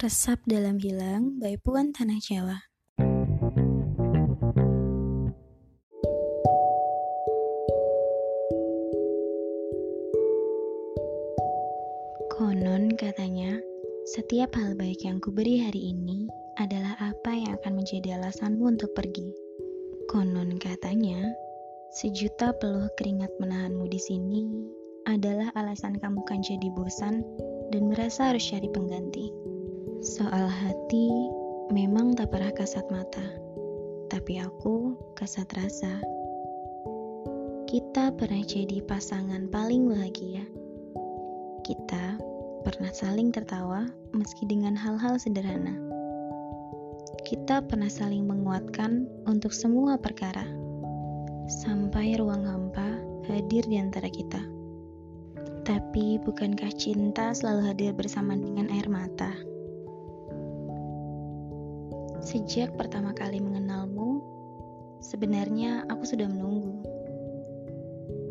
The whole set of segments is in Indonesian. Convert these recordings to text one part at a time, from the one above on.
Resap dalam Hilang by Puan Tanah Jawa. Konon katanya, setiap hal baik yang kuberi hari ini adalah apa yang akan menjadi alasanmu untuk pergi. Konon katanya, sejuta peluh keringat menahanmu di sini adalah alasan kamu kan jadi bosan dan merasa harus cari pengganti. Soal hati, memang tak pernah kasat mata, tapi aku kasat rasa. Kita pernah jadi pasangan paling bahagia. Kita pernah saling tertawa meski dengan hal-hal sederhana. Kita pernah saling menguatkan untuk semua perkara. Sampai ruang hampa hadir di antara kita. Tapi bukankah cinta selalu hadir bersama dengan air mata? Sejak pertama kali mengenalmu, sebenarnya aku sudah menunggu.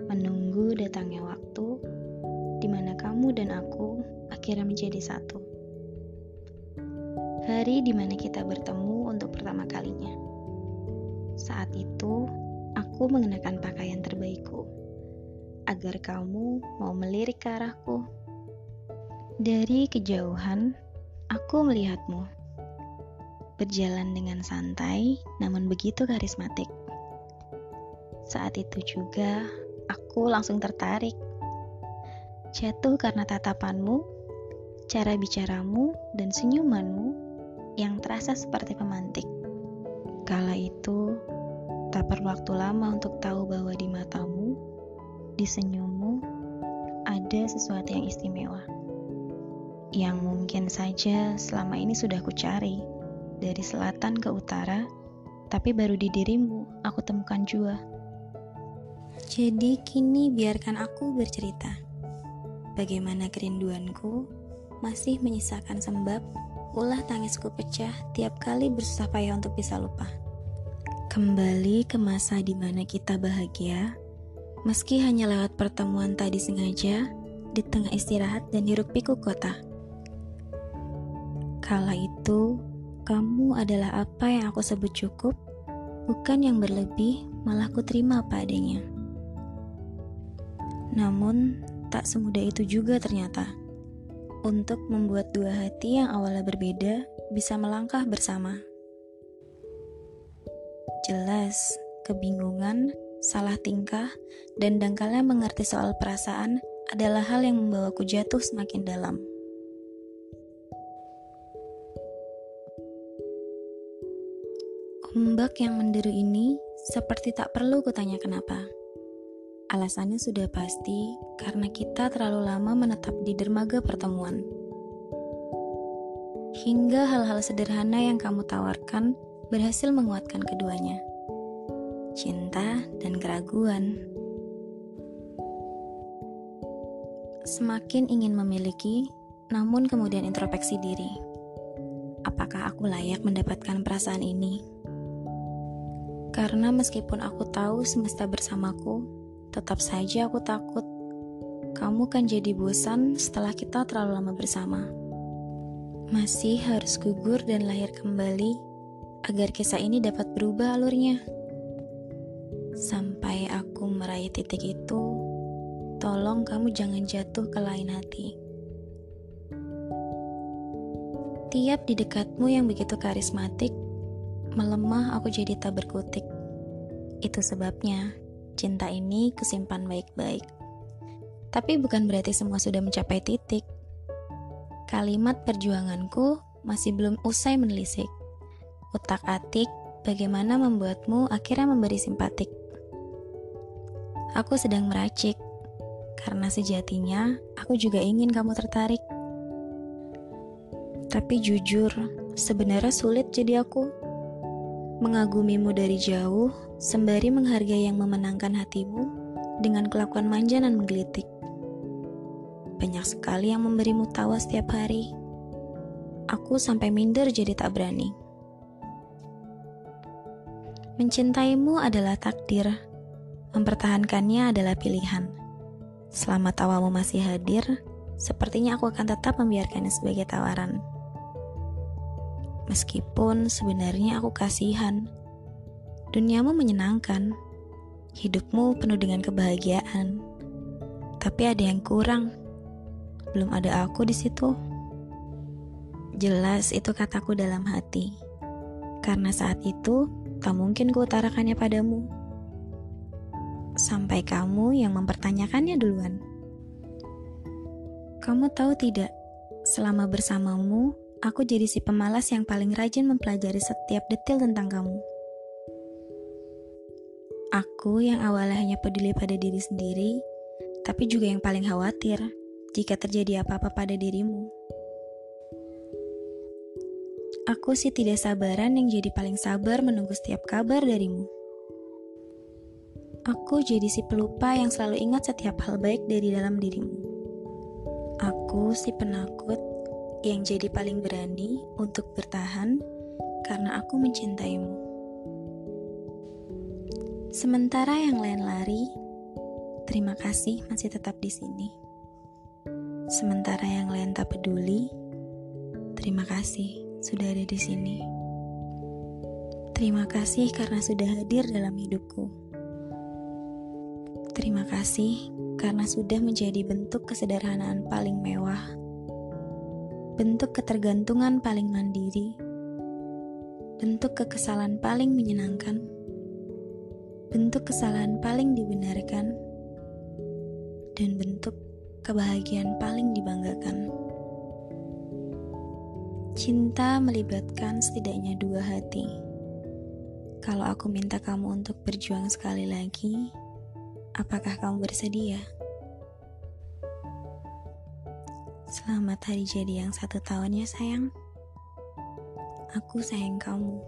Menunggu datangnya waktu di mana kamu dan aku akhirnya menjadi satu. Hari di mana kita bertemu untuk pertama kalinya. Saat itu, aku mengenakan pakaian terbaikku agar kamu mau melirik ke arahku. Dari kejauhan, aku melihatmu. Berjalan dengan santai, namun begitu karismatik. Saat itu juga, aku langsung tertarik. Jatuh karena tatapanmu, cara bicaramu, dan senyumanmu yang terasa seperti pemantik. Kala itu, tak perlu waktu lama untuk tahu bahwa di matamu di senyummu ada sesuatu yang istimewa. Yang mungkin saja selama ini sudah kucari dari selatan ke utara, tapi baru di dirimu aku temukan jua. Jadi kini biarkan aku bercerita. Bagaimana kerinduanku masih menyisakan sembab ulah tangisku pecah tiap kali bersusah payah untuk bisa lupa. Kembali ke masa di mana kita bahagia, Meski hanya lewat pertemuan tadi sengaja di tengah istirahat dan hiruk pikuk kota. Kala itu, kamu adalah apa yang aku sebut cukup, bukan yang berlebih, malah ku terima apa adanya. Namun, tak semudah itu juga ternyata. Untuk membuat dua hati yang awalnya berbeda bisa melangkah bersama. Jelas, kebingungan salah tingkah, dan dangkalnya mengerti soal perasaan adalah hal yang membawaku jatuh semakin dalam. Ombak yang menderu ini seperti tak perlu kutanya kenapa. Alasannya sudah pasti karena kita terlalu lama menetap di dermaga pertemuan. Hingga hal-hal sederhana yang kamu tawarkan berhasil menguatkan keduanya cinta, dan keraguan. Semakin ingin memiliki, namun kemudian introspeksi diri. Apakah aku layak mendapatkan perasaan ini? Karena meskipun aku tahu semesta bersamaku, tetap saja aku takut kamu kan jadi bosan setelah kita terlalu lama bersama. Masih harus gugur dan lahir kembali agar kisah ini dapat berubah alurnya. Sampai aku meraih titik itu, tolong kamu jangan jatuh ke lain hati. Tiap di dekatmu yang begitu karismatik, melemah aku jadi tak berkutik. Itu sebabnya cinta ini kusimpan baik-baik. Tapi bukan berarti semua sudah mencapai titik. Kalimat perjuanganku masih belum usai menelisik. Utak-atik bagaimana membuatmu akhirnya memberi simpatik. Aku sedang meracik, karena sejatinya aku juga ingin kamu tertarik. Tapi jujur, sebenarnya sulit jadi aku. Mengagumimu dari jauh, sembari menghargai yang memenangkan hatimu dengan kelakuan manja dan menggelitik. Banyak sekali yang memberimu tawa setiap hari. Aku sampai minder jadi tak berani. Mencintaimu adalah takdir Mempertahankannya adalah pilihan. Selama tawamu masih hadir, sepertinya aku akan tetap membiarkannya sebagai tawaran. Meskipun sebenarnya aku kasihan. Duniamu menyenangkan. Hidupmu penuh dengan kebahagiaan. Tapi ada yang kurang. Belum ada aku di situ. Jelas itu kataku dalam hati. Karena saat itu tak mungkin kuutarakannya padamu. Sampai kamu yang mempertanyakannya duluan. Kamu tahu tidak, selama bersamamu, Aku jadi si pemalas yang paling rajin mempelajari setiap detil tentang kamu. Aku yang awalnya hanya peduli pada diri sendiri, tapi juga yang paling khawatir jika terjadi apa-apa pada dirimu. Aku sih tidak sabaran yang jadi paling sabar menunggu setiap kabar darimu. Aku jadi si pelupa yang selalu ingat setiap hal baik dari dalam dirimu. Aku si penakut yang jadi paling berani untuk bertahan karena aku mencintaimu. Sementara yang lain lari, terima kasih masih tetap di sini. Sementara yang lain tak peduli, terima kasih sudah ada di sini. Terima kasih karena sudah hadir dalam hidupku. Terima kasih karena sudah menjadi bentuk kesederhanaan paling mewah bentuk ketergantungan paling mandiri, bentuk kekesalan paling menyenangkan, bentuk kesalahan paling dibenarkan, dan bentuk kebahagiaan paling dibanggakan. Cinta melibatkan setidaknya dua hati. Kalau aku minta kamu untuk berjuang sekali lagi, apakah kamu bersedia? Selamat hari jadi yang satu tahun ya sayang. Aku sayang kamu.